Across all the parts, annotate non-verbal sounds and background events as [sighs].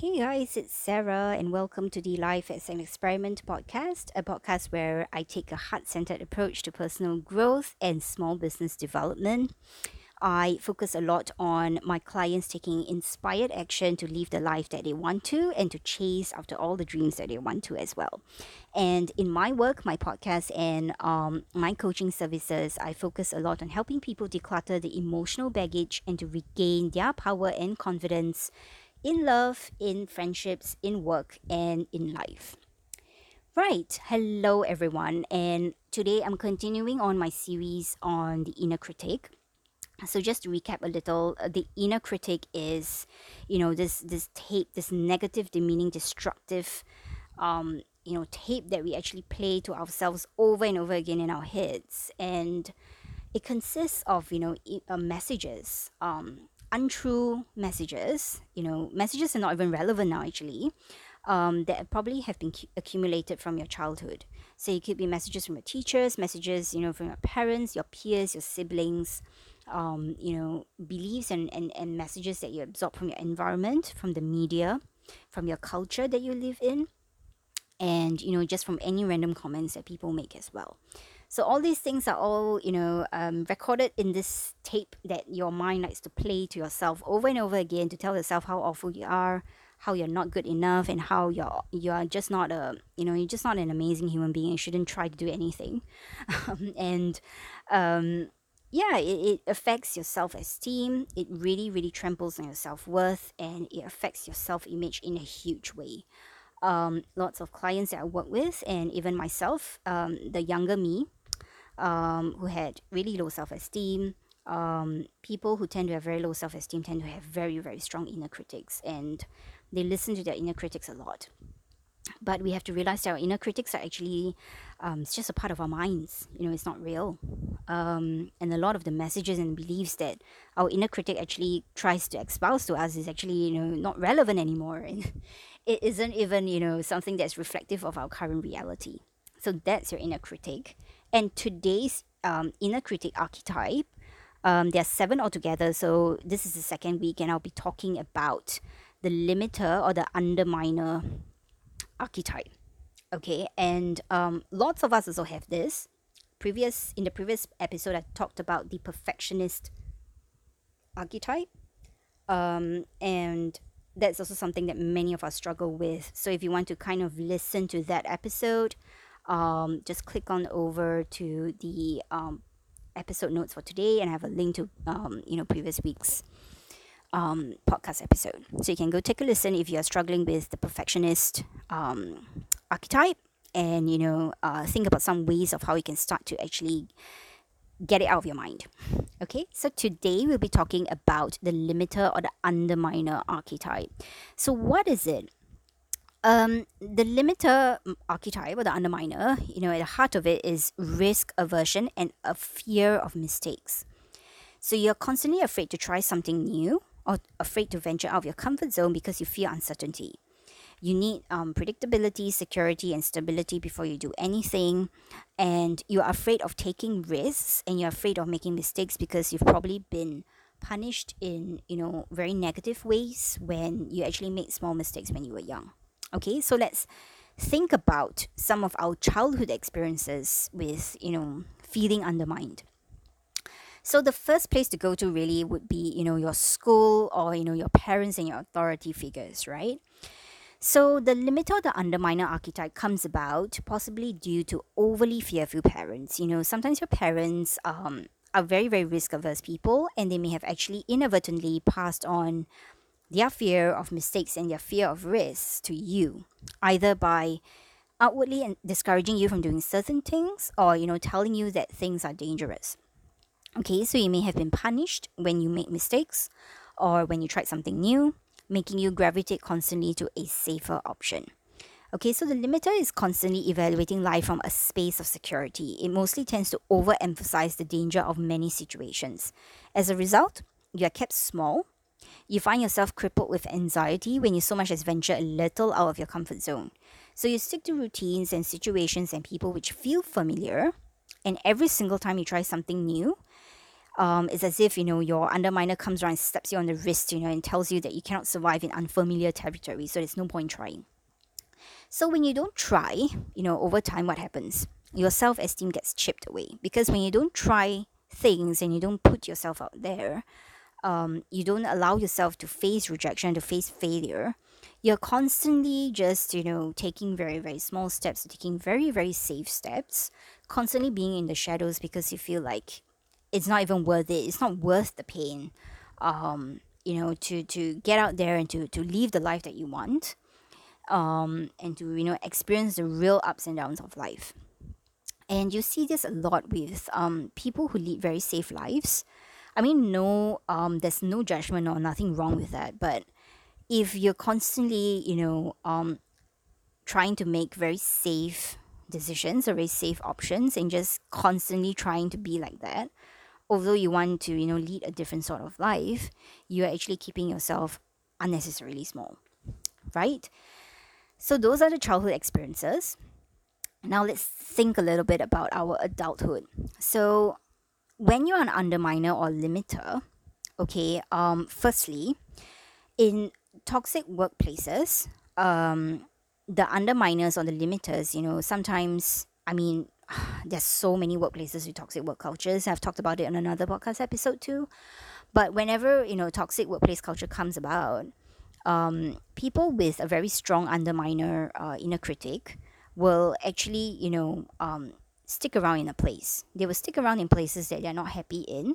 Hey guys, it's Sarah, and welcome to the Life as an Experiment podcast, a podcast where I take a heart centered approach to personal growth and small business development. I focus a lot on my clients taking inspired action to live the life that they want to and to chase after all the dreams that they want to as well. And in my work, my podcast, and um, my coaching services, I focus a lot on helping people declutter the emotional baggage and to regain their power and confidence in love, in friendships, in work, and in life. Right, hello everyone, and today I'm continuing on my series on the inner critic. So just to recap a little, uh, the inner critic is, you know, this this tape, this negative, demeaning, destructive, um, you know, tape that we actually play to ourselves over and over again in our heads, and it consists of you know uh, messages um, untrue messages, you know, messages are not even relevant now actually, um, that probably have been accumulated from your childhood. So it could be messages from your teachers, messages, you know, from your parents, your peers, your siblings, um, you know, beliefs and, and, and messages that you absorb from your environment, from the media, from your culture that you live in, and, you know, just from any random comments that people make as well. So all these things are all, you know, um, recorded in this tape that your mind likes to play to yourself over and over again to tell yourself how awful you are, how you're not good enough, and how you're you're just not a, you know, you're just not an amazing human being. You shouldn't try to do anything, [laughs] um, and um, yeah, it, it affects your self esteem. It really, really tramples on your self worth, and it affects your self image in a huge way. Um, lots of clients that I work with, and even myself, um, the younger me, um, who had really low self esteem. Um, people who tend to have very low self esteem tend to have very, very strong inner critics and they listen to their inner critics a lot. But we have to realize that our inner critics are actually um, it's just a part of our minds. You know, it's not real. Um, and a lot of the messages and beliefs that our inner critic actually tries to espouse to us is actually, you know, not relevant anymore. And [laughs] it isn't even, you know, something that's reflective of our current reality. So that's your inner critic. And today's um, inner critic archetype, um, there are seven altogether. So this is the second week, and I'll be talking about the limiter or the underminer archetype. Okay, and um, lots of us also have this. Previous in the previous episode, I talked about the perfectionist archetype, um, and that's also something that many of us struggle with. So if you want to kind of listen to that episode, um, just click on over to the um, episode notes for today and I have a link to um, you know previous week's um, podcast episode. So you can go take a listen if you are struggling with the perfectionist um, archetype and you know uh, think about some ways of how you can start to actually get it out of your mind. Okay, so today we'll be talking about the limiter or the underminer archetype. So, what is it? Um, the limiter archetype or the underminer, you know, at the heart of it is risk aversion and a fear of mistakes. So you're constantly afraid to try something new or afraid to venture out of your comfort zone because you fear uncertainty. You need um, predictability, security, and stability before you do anything. And you're afraid of taking risks and you're afraid of making mistakes because you've probably been punished in, you know, very negative ways when you actually made small mistakes when you were young. Okay, so let's think about some of our childhood experiences with, you know, feeling undermined. So the first place to go to really would be, you know, your school or, you know, your parents and your authority figures, right? So the limiter, the underminer archetype comes about possibly due to overly fearful parents. You know, sometimes your parents um, are very, very risk averse people and they may have actually inadvertently passed on their fear of mistakes and their fear of risks to you, either by outwardly discouraging you from doing certain things or you know telling you that things are dangerous. Okay, so you may have been punished when you make mistakes or when you tried something new, making you gravitate constantly to a safer option. Okay, so the limiter is constantly evaluating life from a space of security. It mostly tends to overemphasize the danger of many situations. As a result, you are kept small you find yourself crippled with anxiety when you so much as venture a little out of your comfort zone. So you stick to routines and situations and people which feel familiar, and every single time you try something new, um, it's as if you know your underminer comes around and steps you on the wrist you know and tells you that you cannot survive in unfamiliar territory so there's no point trying so when you don't try you know over time what happens your self-esteem gets chipped away because when you don't try things and you don't put yourself out there um, you don't allow yourself to face rejection to face failure. You're constantly just you know taking very very small steps taking very very safe steps constantly being in the shadows because you feel like it's not even worth it it's not worth the pain um, you know to to get out there and to to live the life that you want um, and to you know experience the real ups and downs of life. And you see this a lot with um, people who lead very safe lives i mean no um, there's no judgment or nothing wrong with that but if you're constantly you know um, trying to make very safe decisions or very safe options and just constantly trying to be like that although you want to you know lead a different sort of life you're actually keeping yourself unnecessarily small right? So those are the childhood experiences. Now let's think a little bit about our adulthood. So when you're an underminer or limiter okay um firstly in toxic workplaces um the underminers or the limiters you know sometimes i mean [sighs] there's so many workplaces with toxic work cultures. I've talked about it in another podcast episode too. But whenever you know toxic workplace culture comes about um, people with a very strong underminer uh, inner critic will actually you know um, stick around in a place. They will stick around in places that they're not happy in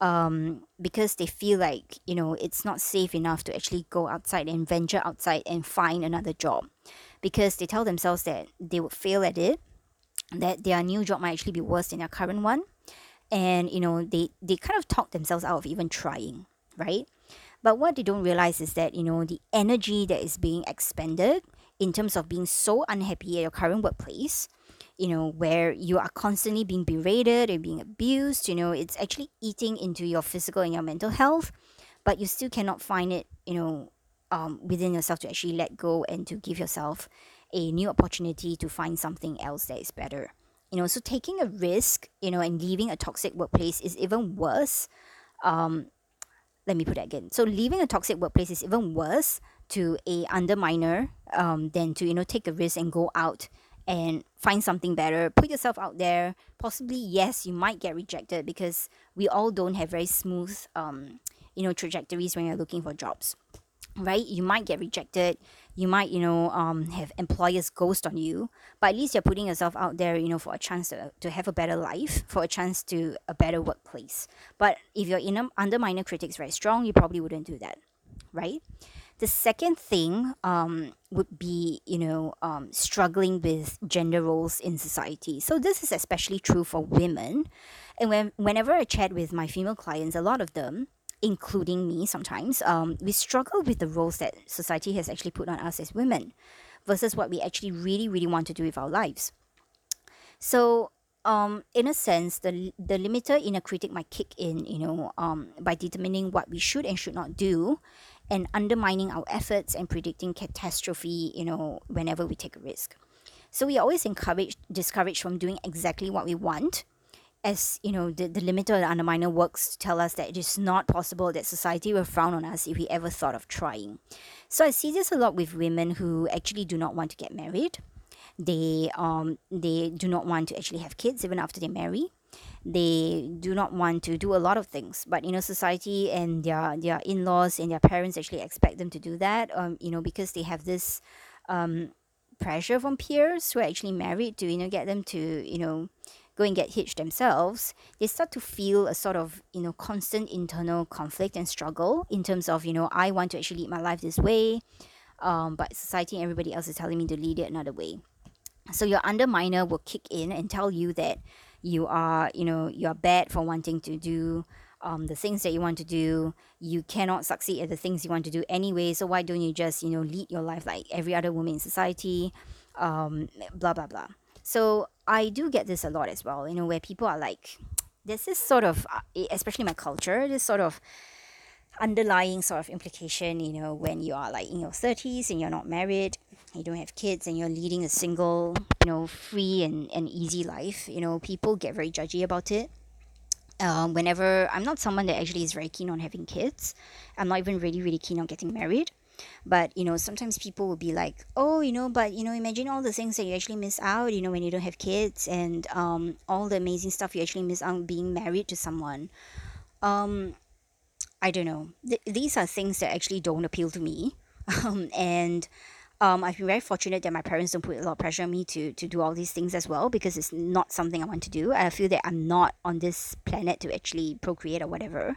um, because they feel like you know it's not safe enough to actually go outside and venture outside and find another job. Because they tell themselves that they would fail at it that their new job might actually be worse than their current one. And you know they they kind of talk themselves out of even trying right? But what they don't realize is that you know the energy that is being expended in terms of being so unhappy at your current workplace you know where you are constantly being berated and being abused you know it's actually eating into your physical and your mental health but you still cannot find it you know um, within yourself to actually let go and to give yourself a new opportunity to find something else that is better. You know so taking a risk you know and leaving a toxic workplace is even worse um, let me put that again. So leaving a toxic workplace is even worse to a underminer um, than to you know take a risk and go out and find something better. Put yourself out there. Possibly yes you might get rejected because we all don't have very smooth um, you know trajectories when you're looking for jobs right? You might get rejected. You might you know um, have employers ghost on you. But at least you're putting yourself out there you know for a chance to, to have a better life for a chance to a better workplace. But if your inner underminer critics very strong you probably wouldn't do that right the second thing um, would be, you know, um, struggling with gender roles in society. So this is especially true for women. And when, whenever I chat with my female clients, a lot of them, including me sometimes, um, we struggle with the roles that society has actually put on us as women versus what we actually really, really want to do with our lives. So um, in a sense, the the limiter inner critic might kick in, you know, um, by determining what we should and should not do, and undermining our efforts and predicting catastrophe, you know, whenever we take a risk. So we always encourage discouraged from doing exactly what we want. As you know, the, the limiter or the underminer works to tell us that it is not possible that society will frown on us if we ever thought of trying. So I see this a lot with women who actually do not want to get married. They um they do not want to actually have kids even after they marry they do not want to do a lot of things. But you know society and their their in-laws and their parents actually expect them to do that um you know because they have this um pressure from peers who are actually married to you know get them to you know go and get hitched themselves. They start to feel a sort of you know constant internal conflict and struggle in terms of you know i want to actually lead my life this way um, but society and everybody else is telling me to lead it another way. So your underminer will kick in and tell you that you are you know you are bad for wanting to do um, the things that you want to do. You cannot succeed at the things you want to do anyway. So why don't you just you know lead your life like every other woman in society? Um, blah blah blah. So i do get this a lot as well you know where people are like this sort of uh, especially my culture this sort of underlying sort of implication you know when you are like in your 30s and you're not married you don't have kids and you're leading a single you know free and, and easy life you know people get very judgy about it um, whenever I'm not someone that actually is very keen on having kids, I'm not even really, really keen on getting married. But you know, sometimes people will be like, "Oh, you know, but you know, imagine all the things that you actually miss out, you know, when you don't have kids, and um, all the amazing stuff you actually miss out being married to someone." Um, I don't know. Th- these are things that actually don't appeal to me, [laughs] um, and um, I've been very fortunate that my parents don't put a lot of pressure on me to to do all these things as well because it's not something I want to do. I feel that I'm not on this planet to actually procreate or whatever.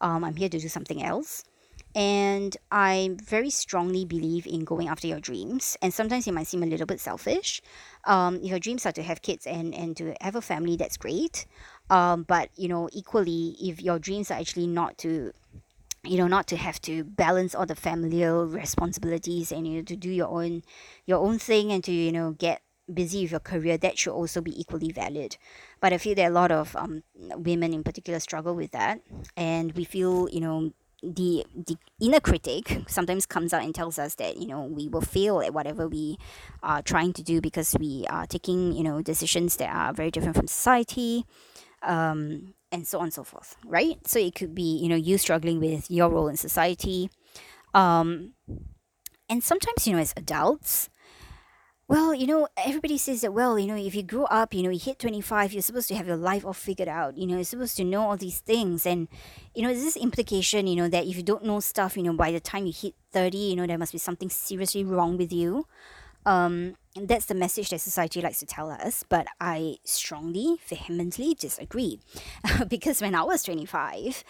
Um, I'm here to do something else. And I very strongly believe in going after your dreams. And sometimes it might seem a little bit selfish. Um, if your dreams are to have kids and, and to have a family, that's great. Um, but, you know, equally, if your dreams are actually not to you know not to have to balance all the familial responsibilities and you know to do your own your own thing and to you know get busy with your career that should also be equally valid. But i feel that a lot of um, women in particular struggle with that. And we feel you know the the inner critic sometimes comes out and tells us that you know we will fail at whatever we are trying to do because we are taking you know decisions that are very different from society. Um, and so on and so forth, right? So it could be, you know, you struggling with your role in society. Um, and sometimes, you know, as adults, well, you know, everybody says that, well, you know, if you grow up, you know, you hit 25, you're supposed to have your life all figured out. You know, you're supposed to know all these things. And, you know, there's this implication, you know, that if you don't know stuff, you know, by the time you hit 30, you know, there must be something seriously wrong with you. Um, that's the message that society likes to tell us, but I strongly, vehemently disagree. [laughs] because when I was 25,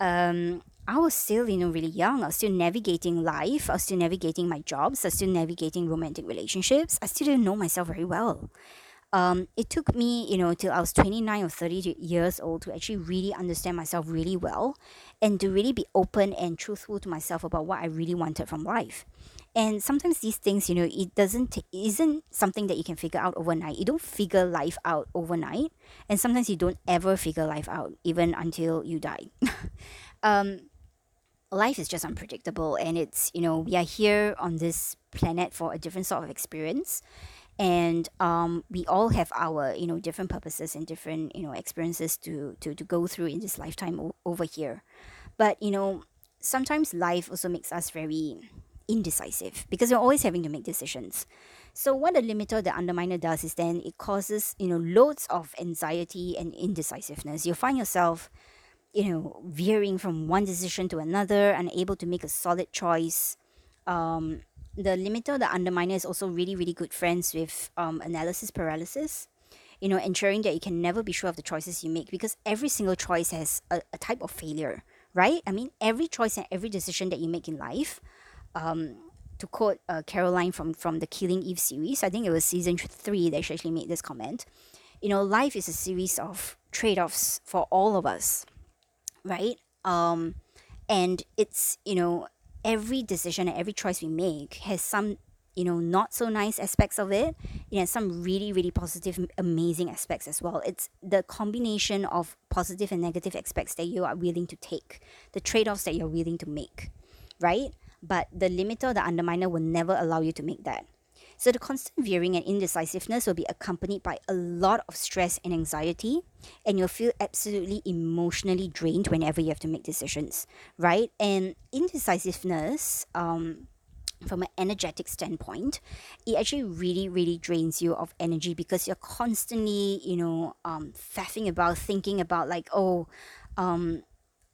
um, I was still, you know, really young. I was still navigating life. I was still navigating my jobs. I was still navigating romantic relationships. I still didn't know myself very well. Um, it took me, you know, till I was 29 or 30 years old to actually really understand myself really well and to really be open and truthful to myself about what I really wanted from life and sometimes these things you know it doesn't isn't something that you can figure out overnight. You don't figure life out overnight. And sometimes you don't ever figure life out even until you die. [laughs] Um, life is just unpredictable and it's you know we are here on this planet for a different sort of experience. And um, we all have our you know different purposes and different you know experiences to to, to go through in this lifetime o- over here. But you know sometimes life also makes us very indecisive because you're always having to make decisions. So what a limiter, the underminer does is then it causes, you know, loads of anxiety and indecisiveness. You'll find yourself, you know, veering from one decision to another, unable to make a solid choice. Um, the limiter, the underminer is also really, really good friends with um, analysis paralysis. You know, ensuring that you can never be sure of the choices you make because every single choice has a, a type of failure, right? I mean, every choice and every decision that you make in life um, to quote uh, Carolyn from from the Killing Eve series, I think it was season three that she actually made this comment. You know, life is a series of trade offs for all of us, right? Um, and it's you know every decision and every choice we make has some you know not so nice aspects of it it has some really really positive amazing aspects as well it's the combination of positive and negative aspects that you are willing to take the trade-offs that you're willing to make right but the limiter, the underminer, will never allow you to make that. So the constant veering and indecisiveness will be accompanied by a lot of stress and anxiety, and you'll feel absolutely emotionally drained whenever you have to make decisions, right? And indecisiveness, um, from an energetic standpoint, it actually really, really drains you of energy because you're constantly, you know, um, faffing about, thinking about like, oh, um,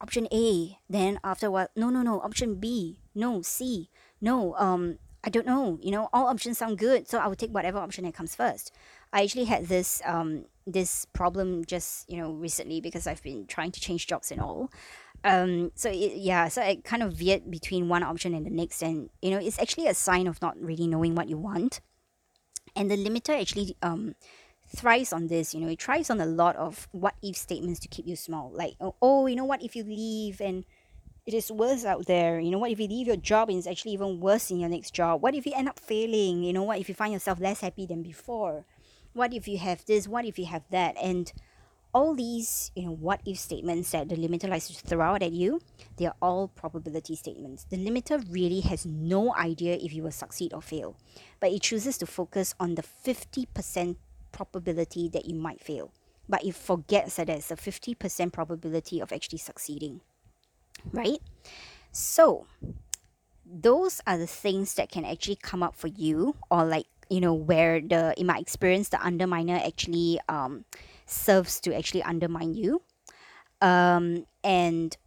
option A. Then after what? No, no, no. Option B. No, C. No. Um, I don't know. You know, all options sound good, so I will take whatever option that comes first. I actually had this um this problem just you know recently because I've been trying to change jobs and all. Um, so it, yeah, so I kind of veered between one option and the next, and you know, it's actually a sign of not really knowing what you want. And the limiter actually um thrives on this you know it thrives on a lot of what if statements to keep you small. Like oh, oh you know what if you leave and it is worse out there? You know what if you leave your job and it's actually even worse in your next job? What if you end up failing? You know what if you find yourself less happy than before? What if you have this? What if you have that? And all these you know what if statements that the limiter likes to throw out at you they are all probability statements. The limiter really has no idea if you will succeed or fail. But it chooses to focus on the 50% probability that you might fail but it forgets that there's a 50% probability of actually succeeding, right? So, those are the things that can actually come up for you, or like, you know, where the, in my experience, the underminer actually um, serves to actually undermine you. Um, and,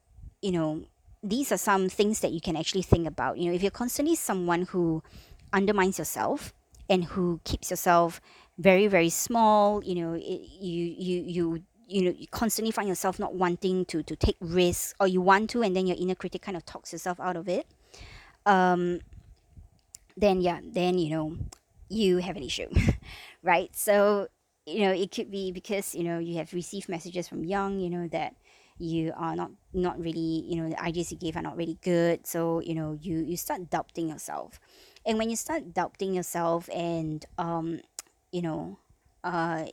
you know, these are some things that you can actually think about. You know, if you're constantly someone who undermines yourself and who keeps yourself very, very small, you know, it, you, you, you, you know, you constantly find yourself not wanting to, to take risks or you want to, and then your inner critic kind of talks yourself out of it. Um, then yeah, then, you know, you have an issue, [laughs] right? So, you know, it could be because, you know, you have received messages from young, you know, that you are not not really you know the ideas you gave are not really good so you know you you start doubting yourself and when you start doubting yourself and um you know uh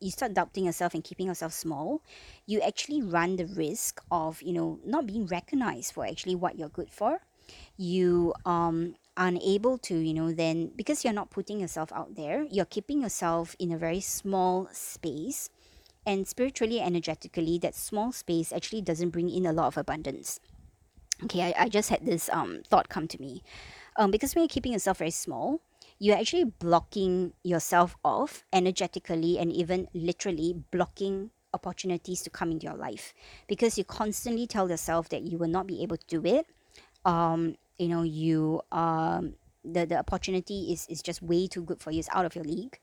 you start doubting yourself and keeping yourself small you actually run the risk of you know not being recognized for actually what you're good for. You um unable to you know then because you're not putting yourself out there you're keeping yourself in a very small space and spiritually energetically that small space actually doesn't bring in a lot of abundance. Okay i, I just had this um, thought come to me. Um, because when you're keeping yourself very small you're actually blocking yourself off energetically and even literally blocking opportunities to come into your life. Because you constantly tell yourself that you will not be able to do it. Um, you know you um, the, the opportunity is, is just way too good for you. It's out of your league.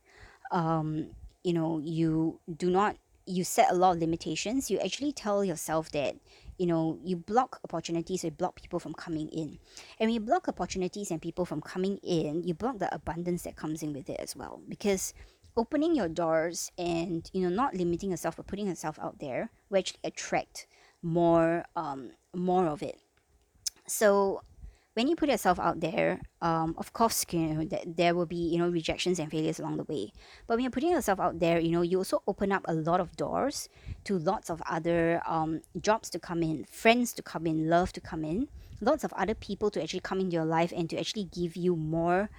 Um, you know you do not you set a lot of limitations. You actually tell yourself that you know you block opportunities you block people from coming in. And when you block opportunities and people from coming in you block the abundance that comes in with it as well. Because opening your doors and you know not limiting yourself but putting yourself out there will actually attract more um more of it. So when you put yourself out there, um, of course, you know, that there will be, you know, rejections and failures along the way. But when you're putting yourself out there, you know, you also open up a lot of doors to lots of other um, jobs to come in, friends to come in, love to come in, lots of other people to actually come into your life and to actually give you more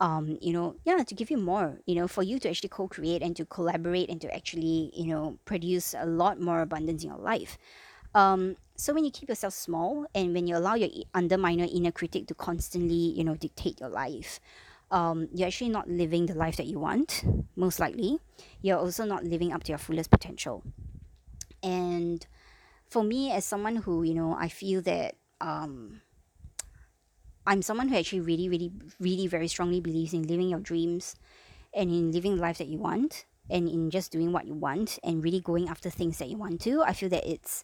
um, you know, yeah, to give you more, you know, for you to actually co-create and to collaborate and to actually, you know, produce a lot more abundance in your life. Um, so when you keep yourself small and when you allow your underminer inner critic to constantly, you know, dictate your life, um, you're actually not living the life that you want, most likely. You're also not living up to your fullest potential. And for me, as someone who, you know, I feel that um, I'm someone who actually really, really, really very strongly believes in living your dreams and in living the life that you want and in just doing what you want and really going after things that you want to. I feel that it's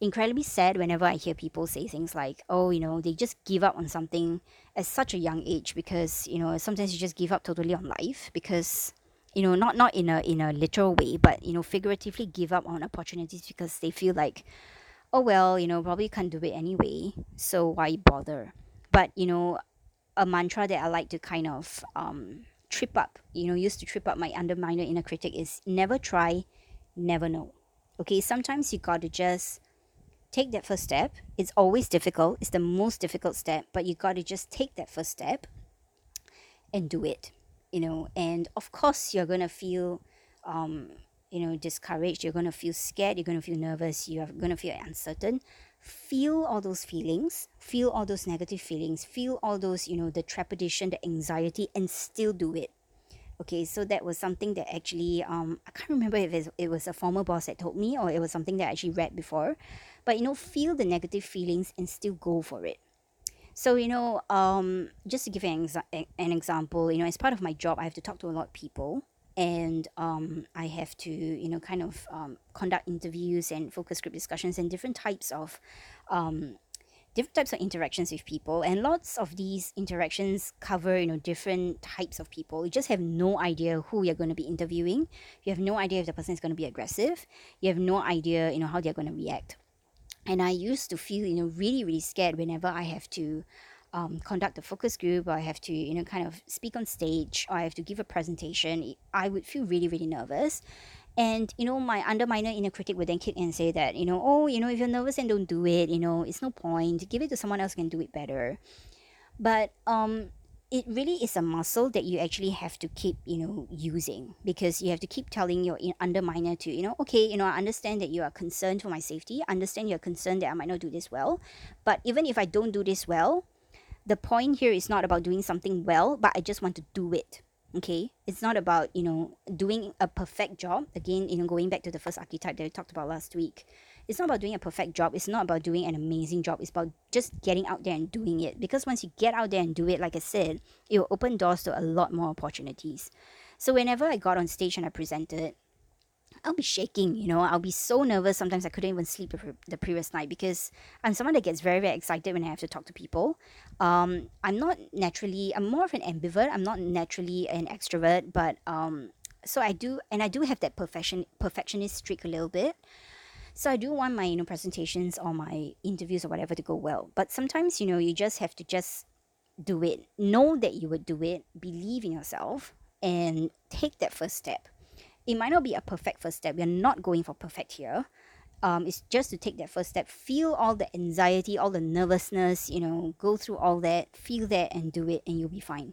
incredibly sad whenever I hear people say things like, oh, you know, they just give up on something at such a young age because, you know, sometimes you just give up totally on life because, you know, not not in a in a literal way, but you know, figuratively give up on opportunities because they feel like, oh well, you know, probably can't do it anyway, so why bother? But you know, a mantra that I like to kind of um, trip up, you know, used to trip up my underminer inner critic is never try, never know. Okay, sometimes you gotta just take that first step. It's always difficult, it's the most difficult step, but you got to just take that first step and do it, you know. And of course, you're going to feel, um, you know, discouraged, you're going to feel scared, you're going to feel nervous, you're going to feel uncertain. Feel all those feelings, feel all those negative feelings, feel all those, you know, the trepidation, the anxiety, and still do it. Okay so that was something that actually um, i can't remember if it was a former boss that told me or it was something that i actually read before but you know feel the negative feelings and still go for it. So you know um, just to give an, exa- an example you know as part of my job i have to talk to a lot of people and um, i have to you know kind of um, conduct interviews and focus group discussions and different types of um, different types of interactions with people. And lots of these interactions cover you know different types of people. You just have no idea who you're going to be interviewing. You have no idea if the person is going to be aggressive. You have no idea you know how they're going to react and i used to feel you know really really scared whenever i have to um, conduct a focus group or i have to you know kind of speak on stage or i have to give a presentation i would feel really really nervous. And you know my underminer inner critic would then kick in and say that you know oh you know if you're nervous and don't do it you know it's no point. Give it to someone else who can do it better. But um it really is a muscle that you actually have to keep you know using because you have to keep telling your in- underminer to you know okay you know i understand that you are concerned for my safety. I understand you're concerned that i might not do this well but even if i don't do this well the point here is not about doing something well but i just want to do it. Okay? It's not about you know doing a perfect job. Again you know going back to the first archetype that we talked about last week it's not about doing a perfect job it's not about doing an amazing job it's about just getting out there and doing it because once you get out there and do it like i said it will open doors to a lot more opportunities so whenever i got on stage and i presented I'll be shaking, you know. I'll be so nervous. Sometimes I couldn't even sleep the, pre- the previous night because I'm someone that gets very, very excited when I have to talk to people. Um, I'm not naturally, I'm more of an ambivert. I'm not naturally an extrovert, but um, so I do, and I do have that perfection perfectionist streak a little bit. So I do want my, you know, presentations or my interviews or whatever to go well. But sometimes, you know, you just have to just do it. Know that you would do it. Believe in yourself and take that first step it might not be a perfect first step. We're not going for perfect here. Um, it's just to take that first step, feel all the anxiety, all the nervousness, you know, go through all that, feel that, and do it, and you'll be fine.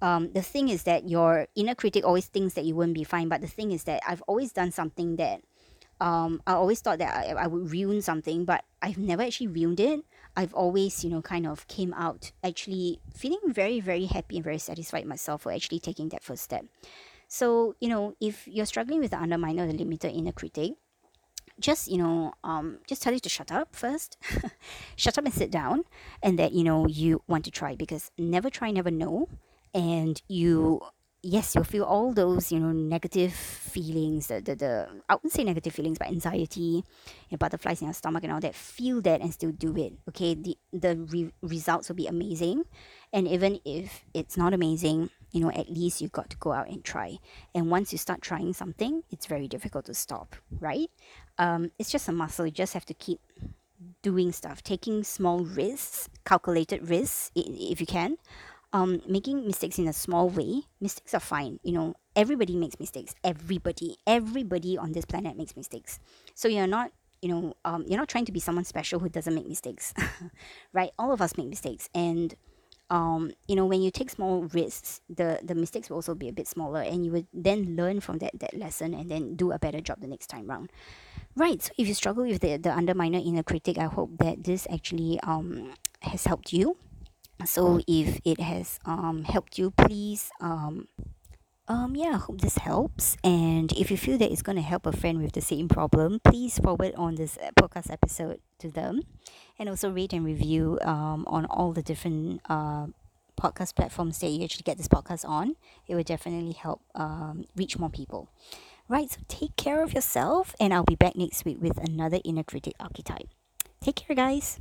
Um, the thing is that your inner critic always thinks that you won't be fine, but the thing is that I've always done something that um, I always thought that I, I would ruin something, but I've never actually ruined it. I've always, you know, kind of came out actually feeling very, very happy and very satisfied myself for actually taking that first step. So, you know, if you're struggling with the underminer the limiter inner critic, just, you know, um, just tell you to shut up first. [laughs] shut up and sit down and that, you know, you want to try because never try, never know. And you yes, you'll feel all those, you know, negative feelings, the, the, the I wouldn't say negative feelings, but anxiety, know, butterflies in your stomach and all that. Feel that and still do it. Okay. The the re- results will be amazing. And even if it's not amazing, you know, at least you've got to go out and try. And once you start trying something, it's very difficult to stop, right? Um, it's just a muscle. You just have to keep doing stuff, taking small risks, calculated risks, if you can. Um, making mistakes in a small way, mistakes are fine. You know, everybody makes mistakes. Everybody, everybody on this planet makes mistakes. So you're not, you know, um, you're not trying to be someone special who doesn't make mistakes, [laughs] right? All of us make mistakes, and um, you know, when you take small risks, the the mistakes will also be a bit smaller, and you would then learn from that that lesson, and then do a better job the next time round. Right. So if you struggle with the the underminer inner critic, I hope that this actually um has helped you. So if it has um helped you, please um um, yeah, I hope this helps. And if you feel that it's going to help a friend with the same problem, please forward on this uh, podcast episode to them. And also rate and review um, on all the different uh, podcast platforms that you actually get this podcast on. It will definitely help um, reach more people. Right, so take care of yourself, and I'll be back next week with another inner critic archetype. Take care, guys.